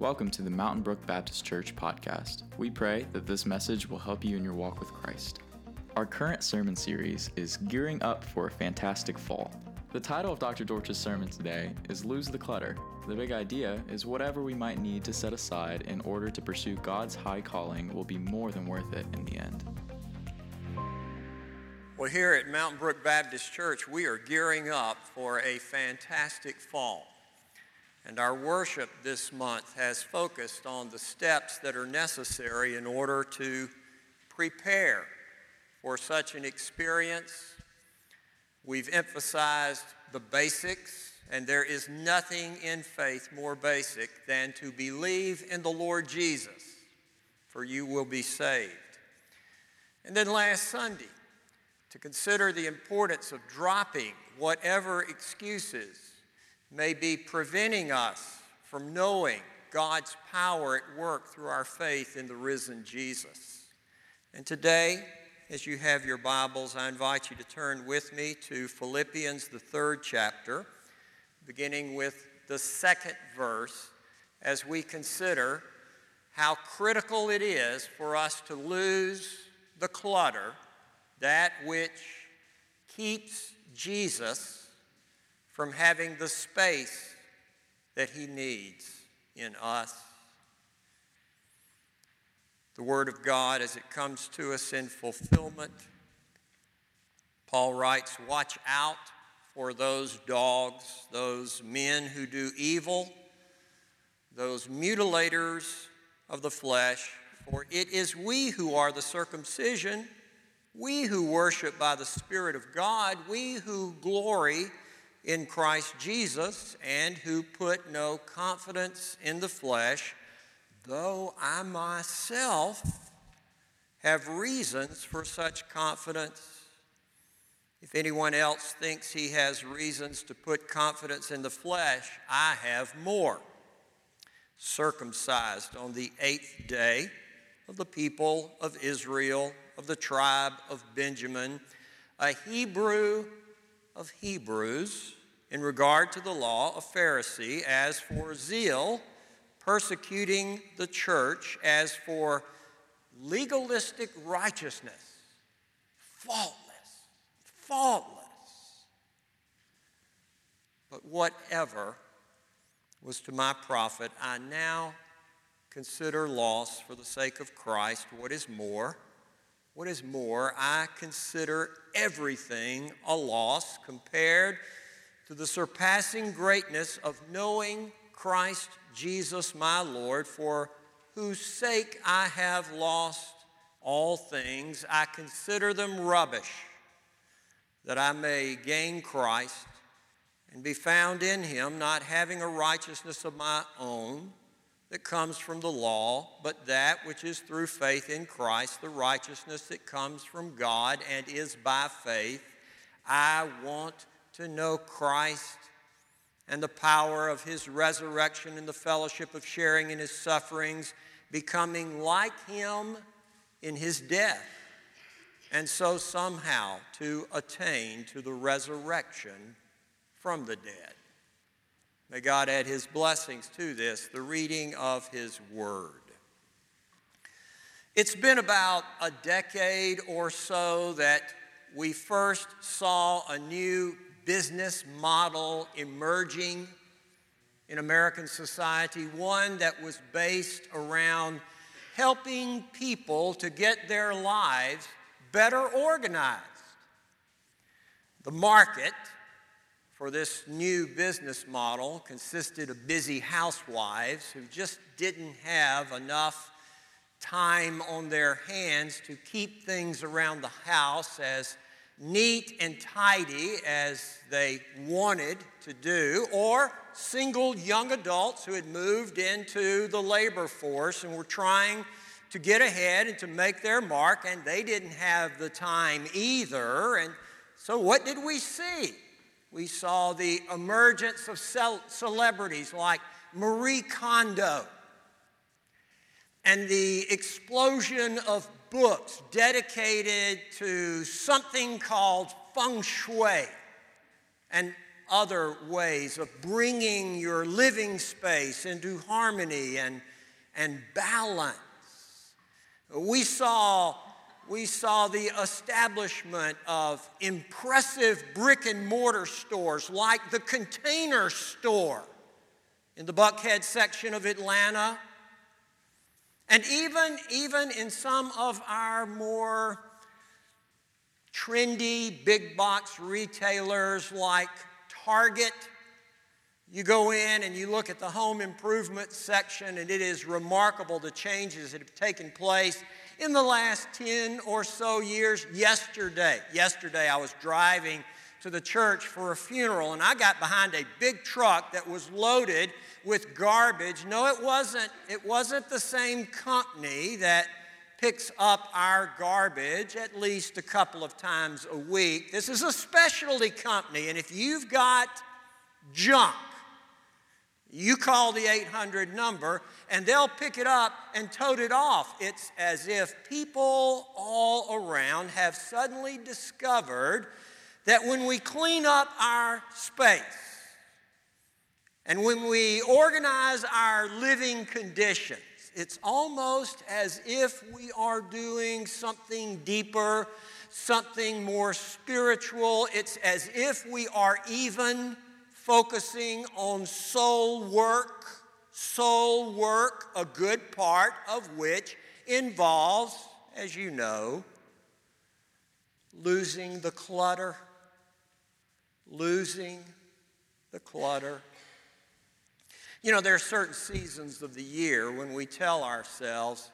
Welcome to the Mountain Brook Baptist Church podcast. We pray that this message will help you in your walk with Christ. Our current sermon series is Gearing Up for a Fantastic Fall. The title of Dr. Dortch's sermon today is Lose the Clutter. The big idea is whatever we might need to set aside in order to pursue God's high calling will be more than worth it in the end. Well, here at Mountain Brook Baptist Church, we are gearing up for a fantastic fall. And our worship this month has focused on the steps that are necessary in order to prepare for such an experience. We've emphasized the basics, and there is nothing in faith more basic than to believe in the Lord Jesus, for you will be saved. And then last Sunday, to consider the importance of dropping whatever excuses may be preventing us from knowing God's power at work through our faith in the risen Jesus. And today, as you have your Bibles, I invite you to turn with me to Philippians, the third chapter, beginning with the second verse, as we consider how critical it is for us to lose the clutter, that which keeps Jesus from having the space that he needs in us. The Word of God, as it comes to us in fulfillment, Paul writes, Watch out for those dogs, those men who do evil, those mutilators of the flesh, for it is we who are the circumcision, we who worship by the Spirit of God, we who glory in Christ Jesus and who put no confidence in the flesh, though I myself have reasons for such confidence. If anyone else thinks he has reasons to put confidence in the flesh, I have more. Circumcised on the eighth day of the people of Israel, of the tribe of Benjamin, a Hebrew of Hebrews, in regard to the law, of Pharisee, as for zeal, persecuting the church, as for legalistic righteousness, faultless, faultless. But whatever was to my profit, I now consider loss for the sake of Christ. What is more? What is more, I consider everything a loss compared to the surpassing greatness of knowing Christ Jesus my Lord, for whose sake I have lost all things. I consider them rubbish, that I may gain Christ and be found in him, not having a righteousness of my own that comes from the law, but that which is through faith in Christ, the righteousness that comes from God and is by faith. I want to know Christ and the power of his resurrection and the fellowship of sharing in his sufferings, becoming like him in his death, and so somehow to attain to the resurrection from the dead. May God add his blessings to this, the reading of his word. It's been about a decade or so that we first saw a new business model emerging in American society, one that was based around helping people to get their lives better organized. The market for this new business model consisted of busy housewives who just didn't have enough time on their hands to keep things around the house as neat and tidy as they wanted to do, or single young adults who had moved into the labor force and were trying to get ahead and to make their mark, and they didn't have the time either. And so, what did we see? We saw the emergence of celebrities like Marie Kondo and the explosion of books dedicated to something called feng shui. And other ways of bringing your living space into harmony and, and balance. We saw, we saw the establishment of impressive brick and mortar stores like the Container Store in the Buckhead section of Atlanta. And even, even in some of our more trendy big box retailers like Target, you go in and you look at the home improvement section, and it is remarkable the changes that have taken place in the last 10 or so years. Yesterday, yesterday I was driving to the church for a funeral, and I got behind a big truck that was loaded with garbage. No, it wasn't. It wasn't the same company that picks up our garbage at least a couple of times a week. This is a specialty company, and if you've got junk, you call the 800 number and they'll pick it up and tote it off. It's as if people all around have suddenly discovered that when we clean up our space and when we organize our living conditions, it's almost as if we are doing something deeper, something more spiritual. It's as if we are even focusing on soul work, soul work, a good part of which involves, as you know, losing the clutter, losing the clutter. You know, there are certain seasons of the year when we tell ourselves,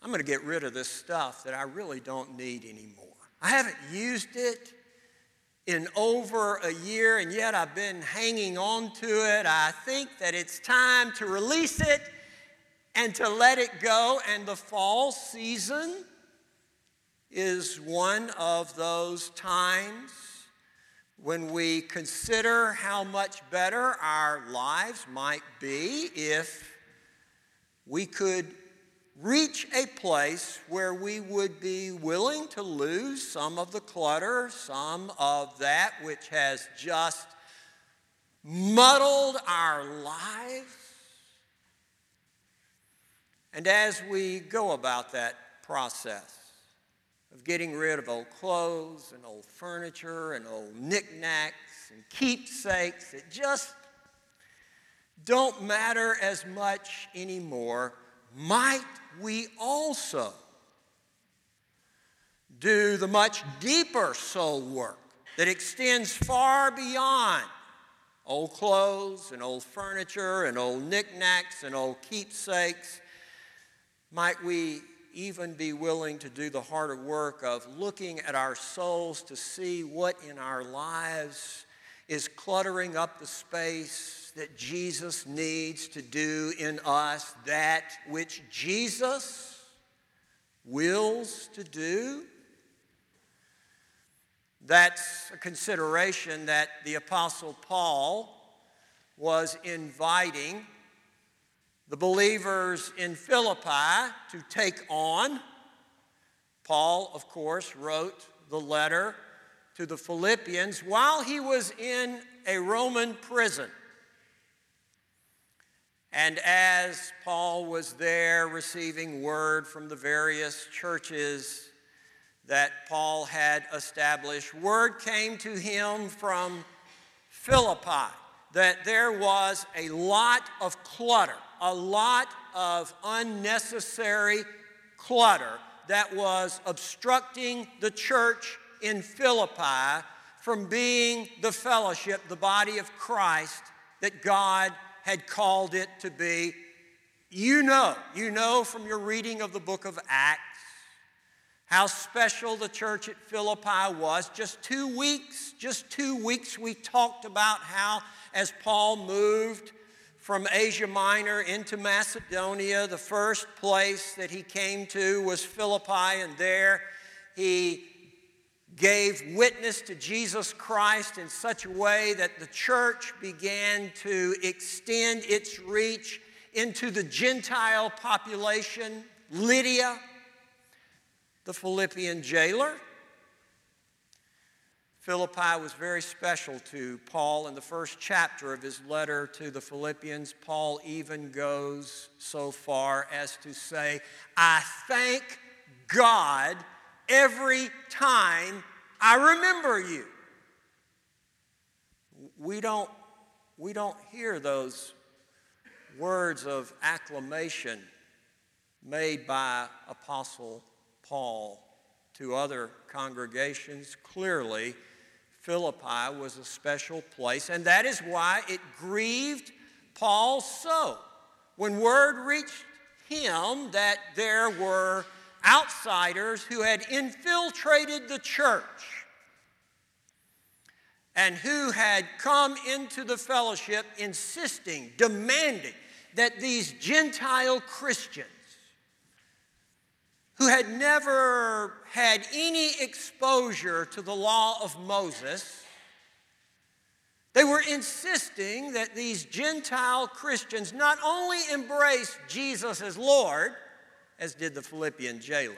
I'm going to get rid of this stuff that I really don't need anymore. I haven't used it in over a year, and yet I've been hanging on to it. I think that it's time to release it and to let it go. And the fall season is one of those times when we consider how much better our lives might be if we could reach a place where we would be willing to lose some of the clutter, some of that which has just muddled our lives. And as we go about that process, of getting rid of old clothes and old furniture and old knickknacks and keepsakes that just don't matter as much anymore, might we also do the much deeper soul work that extends far beyond old clothes and old furniture and old knickknacks and old keepsakes? Might we even be willing to do the harder work of looking at our souls to see what in our lives is cluttering up the space that Jesus needs to do in us, that which Jesus wills to do. That's a consideration that the Apostle Paul was inviting the believers in Philippi to take on. Paul, of course, wrote the letter to the Philippians while he was in a Roman prison. And as Paul was there receiving word from the various churches that Paul had established, word came to him from Philippi that there was a lot of clutter a lot of unnecessary clutter that was obstructing the church in Philippi from being the fellowship, the body of Christ that God had called it to be. You know, you know from your reading of the book of Acts how special the church at Philippi was. Just two weeks, just two weeks, we talked about how as Paul moved from Asia Minor into Macedonia. The first place that he came to was Philippi, and there he gave witness to Jesus Christ in such a way that the church began to extend its reach into the Gentile population. Lydia, the Philippian jailer, Philippi was very special to Paul. In the first chapter of his letter to the Philippians, Paul even goes so far as to say, I thank God every time I remember you. We don't, we don't hear those words of acclamation made by Apostle Paul to other congregations. Clearly, Philippi was a special place, and that is why it grieved Paul so when word reached him that there were outsiders who had infiltrated the church and who had come into the fellowship insisting, demanding that these Gentile Christians who had never had any exposure to the law of Moses, they were insisting that these Gentile Christians not only embrace Jesus as Lord, as did the Philippian jailer,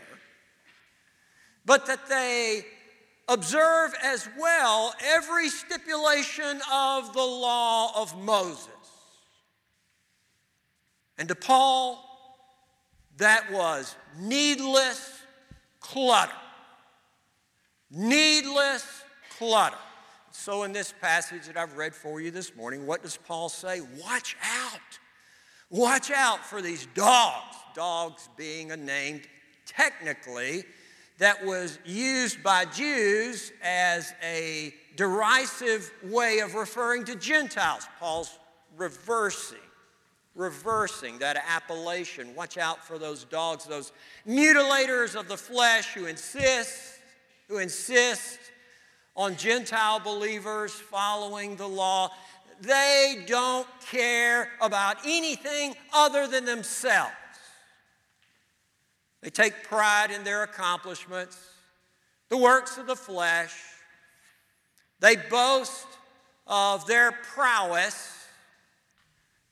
but that they observe as well every stipulation of the law of Moses. And to Paul, that was needless clutter. Needless clutter. So, in this passage that I've read for you this morning, what does Paul say? Watch out. Watch out for these dogs. Dogs being a name technically that was used by Jews as a derisive way of referring to Gentiles. Paul's reversing reversing that appellation. Watch out for those dogs, those mutilators of the flesh who insist, who insist on Gentile believers following the law. They don't care about anything other than themselves. They take pride in their accomplishments, the works of the flesh. They boast of their prowess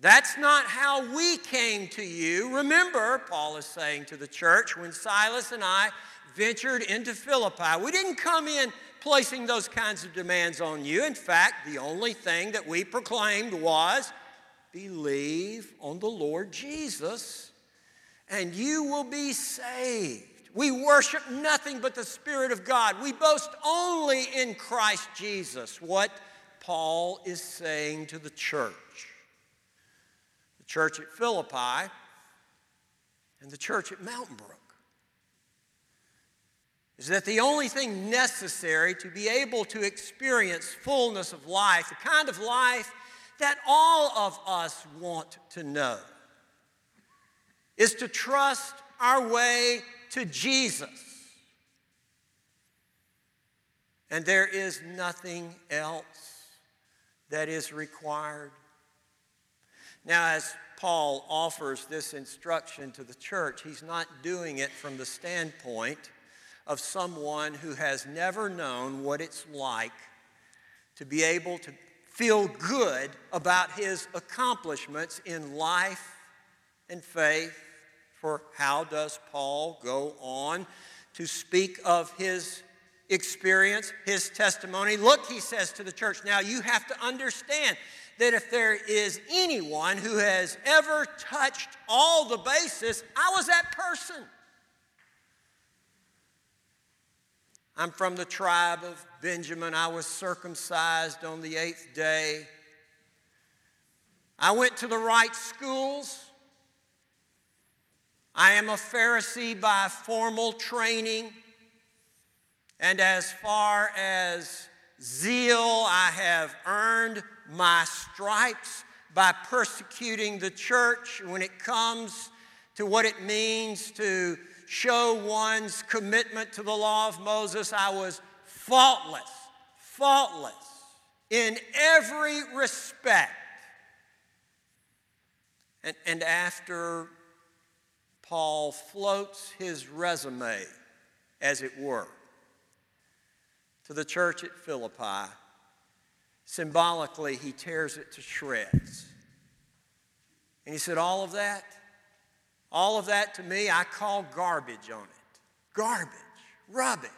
that's not how we came to you. Remember, Paul is saying to the church, when Silas and I ventured into Philippi, we didn't come in placing those kinds of demands on you. In fact, the only thing that we proclaimed was believe on the Lord Jesus and you will be saved. We worship nothing but the Spirit of God. We boast only in Christ Jesus. What Paul is saying to the church the church at Philippi, and the church at Mountain Brook. Is that the only thing necessary to be able to experience fullness of life, the kind of life that all of us want to know, is to trust our way to Jesus. And there is nothing else that is required. Now, as Paul offers this instruction to the church, he's not doing it from the standpoint of someone who has never known what it's like to be able to feel good about his accomplishments in life and faith. For how does Paul go on to speak of his experience, his testimony? Look, he says to the church, now you have to understand that if there is anyone who has ever touched all the bases, I was that person. I'm from the tribe of Benjamin. I was circumcised on the eighth day. I went to the right schools. I am a Pharisee by formal training. And as far as zeal, I have earned my stripes by persecuting the church when it comes to what it means to show one's commitment to the law of Moses. I was faultless, faultless in every respect. And, and after Paul floats his resume, as it were, to the church at Philippi, Symbolically, he tears it to shreds. And he said, All of that, all of that to me, I call garbage on it. Garbage, rubbish,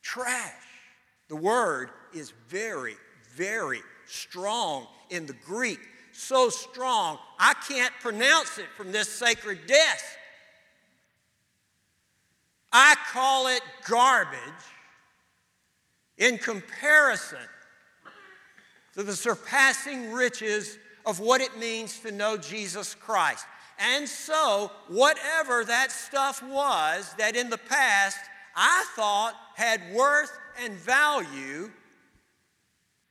trash. The word is very, very strong in the Greek. So strong, I can't pronounce it from this sacred desk. I call it garbage in comparison to the surpassing riches of what it means to know Jesus Christ. And so, whatever that stuff was that in the past I thought had worth and value,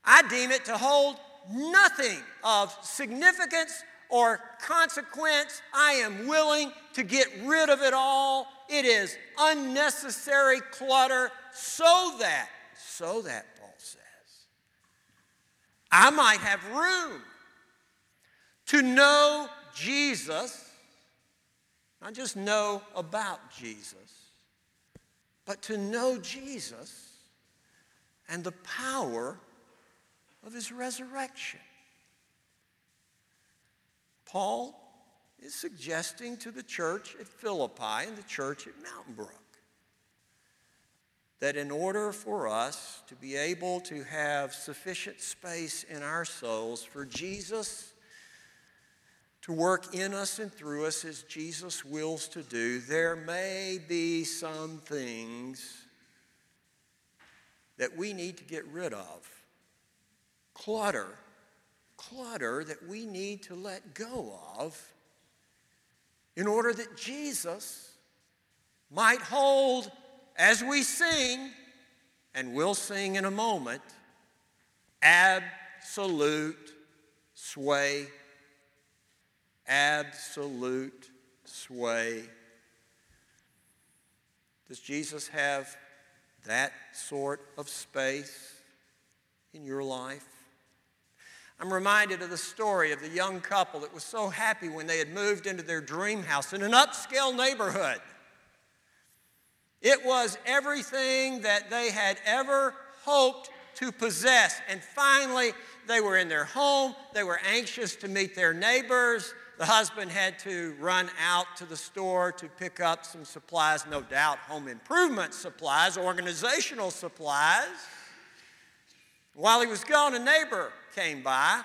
I deem it to hold nothing of significance or consequence. I am willing to get rid of it all. It is unnecessary clutter so that, so that, Paul says, I might have room to know Jesus, not just know about Jesus, but to know Jesus and the power of his resurrection. Paul is suggesting to the church at Philippi and the church at Mountain Brook that in order for us to be able to have sufficient space in our souls for Jesus to work in us and through us as Jesus wills to do, there may be some things that we need to get rid of. Clutter, clutter that we need to let go of in order that Jesus might hold, as we sing, and we'll sing in a moment, absolute sway absolute sway. Does Jesus have that sort of space in your life? I'm reminded of the story of the young couple that was so happy when they had moved into their dream house in an upscale neighborhood. It was everything that they had ever hoped to possess. And finally, they were in their home. They were anxious to meet their neighbors. The husband had to run out to the store to pick up some supplies, no doubt home improvement supplies, organizational supplies. While he was gone, a neighbor came by,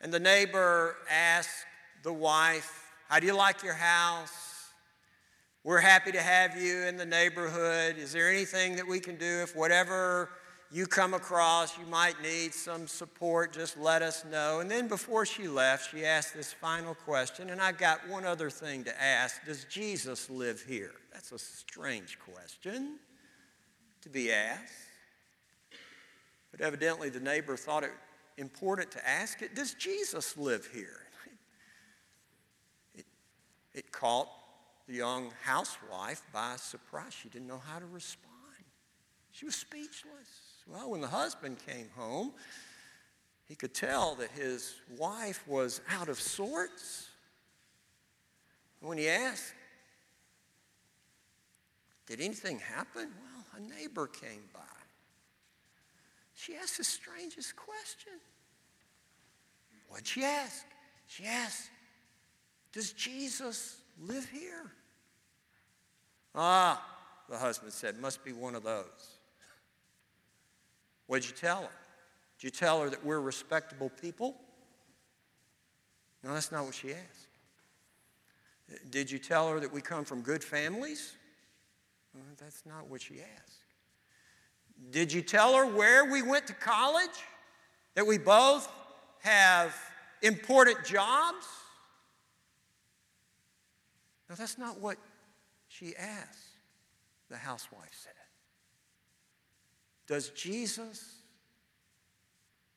and the neighbor asked the wife, How do you like your house? We're happy to have you in the neighborhood. Is there anything that we can do if whatever you come across, you might need some support, just let us know. And then before she left, she asked this final question, and I got one other thing to ask Does Jesus live here? That's a strange question to be asked. But evidently, the neighbor thought it important to ask it Does Jesus live here? It, it caught the young housewife by surprise. She didn't know how to respond, she was speechless. Well, when the husband came home, he could tell that his wife was out of sorts. When he asked, Did anything happen? Well, a neighbor came by. She asked the strangest question. What'd she ask? She asked, Does Jesus live here? Ah, the husband said, Must be one of those. What'd you tell her? Did you tell her that we're respectable people? No, that's not what she asked. Did you tell her that we come from good families? Well, that's not what she asked. Did you tell her where we went to college? That we both have important jobs? No, that's not what she asked, the housewife said. Does Jesus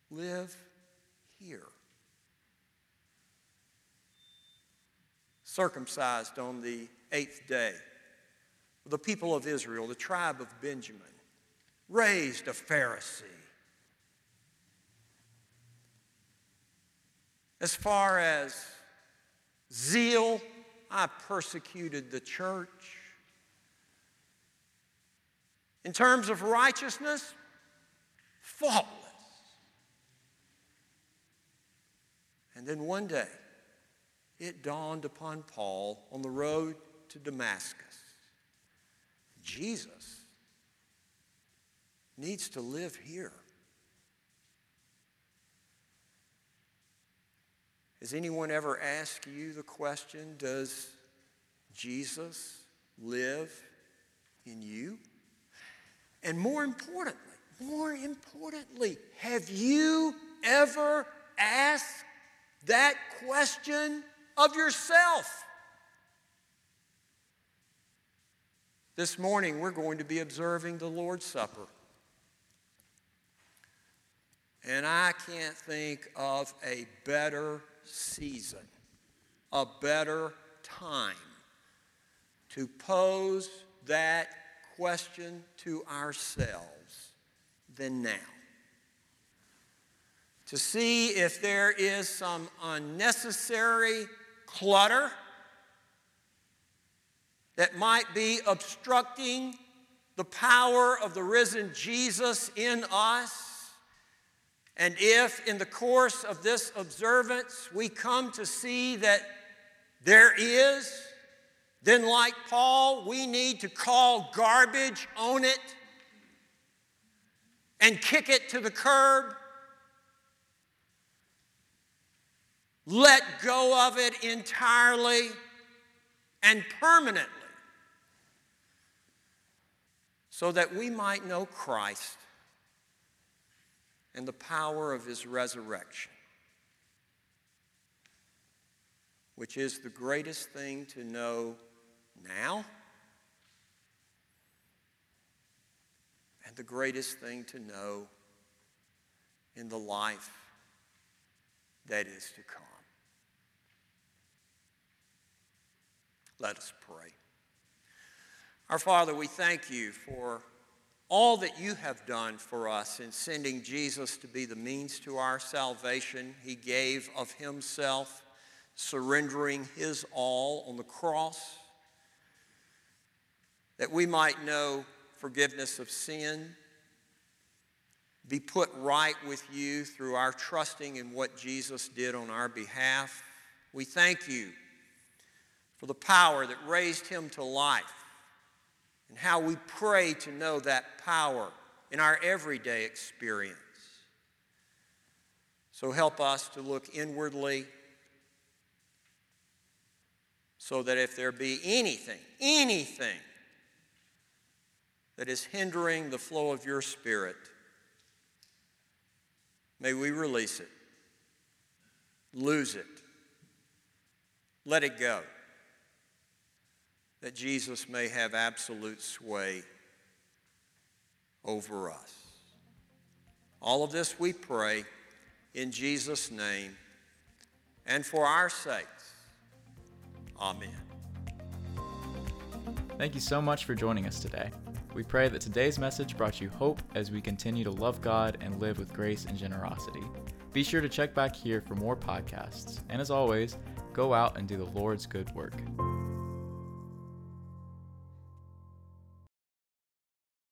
live here? Circumcised on the eighth day, the people of Israel, the tribe of Benjamin, raised a Pharisee. As far as zeal, I persecuted the church. In terms of righteousness, faultless. And then one day, it dawned upon Paul on the road to Damascus Jesus needs to live here. Has anyone ever asked you the question Does Jesus live in you? And more importantly, more importantly, have you ever asked that question of yourself? This morning, we're going to be observing the Lord's Supper. And I can't think of a better season, a better time to pose that question to ourselves than now. To see if there is some unnecessary clutter that might be obstructing the power of the risen Jesus in us and if in the course of this observance we come to see that there is, then, like Paul, we need to call garbage on it and kick it to the curb. Let go of it entirely and permanently so that we might know Christ and the power of his resurrection, which is the greatest thing to know now and the greatest thing to know in the life that is to come. Let us pray. Our Father, we thank you for all that you have done for us in sending Jesus to be the means to our salvation. He gave of himself, surrendering his all on the cross, that we might know forgiveness of sin, be put right with you through our trusting in what Jesus did on our behalf. We thank you for the power that raised him to life and how we pray to know that power in our everyday experience. So help us to look inwardly so that if there be anything, anything that is hindering the flow of your Spirit, may we release it, lose it, let it go that Jesus may have absolute sway over us. All of this we pray in Jesus' name and for our sakes. Amen. Thank you so much for joining us today. We pray that today's message brought you hope as we continue to love God and live with grace and generosity. Be sure to check back here for more podcasts. And as always, go out and do the Lord's good work.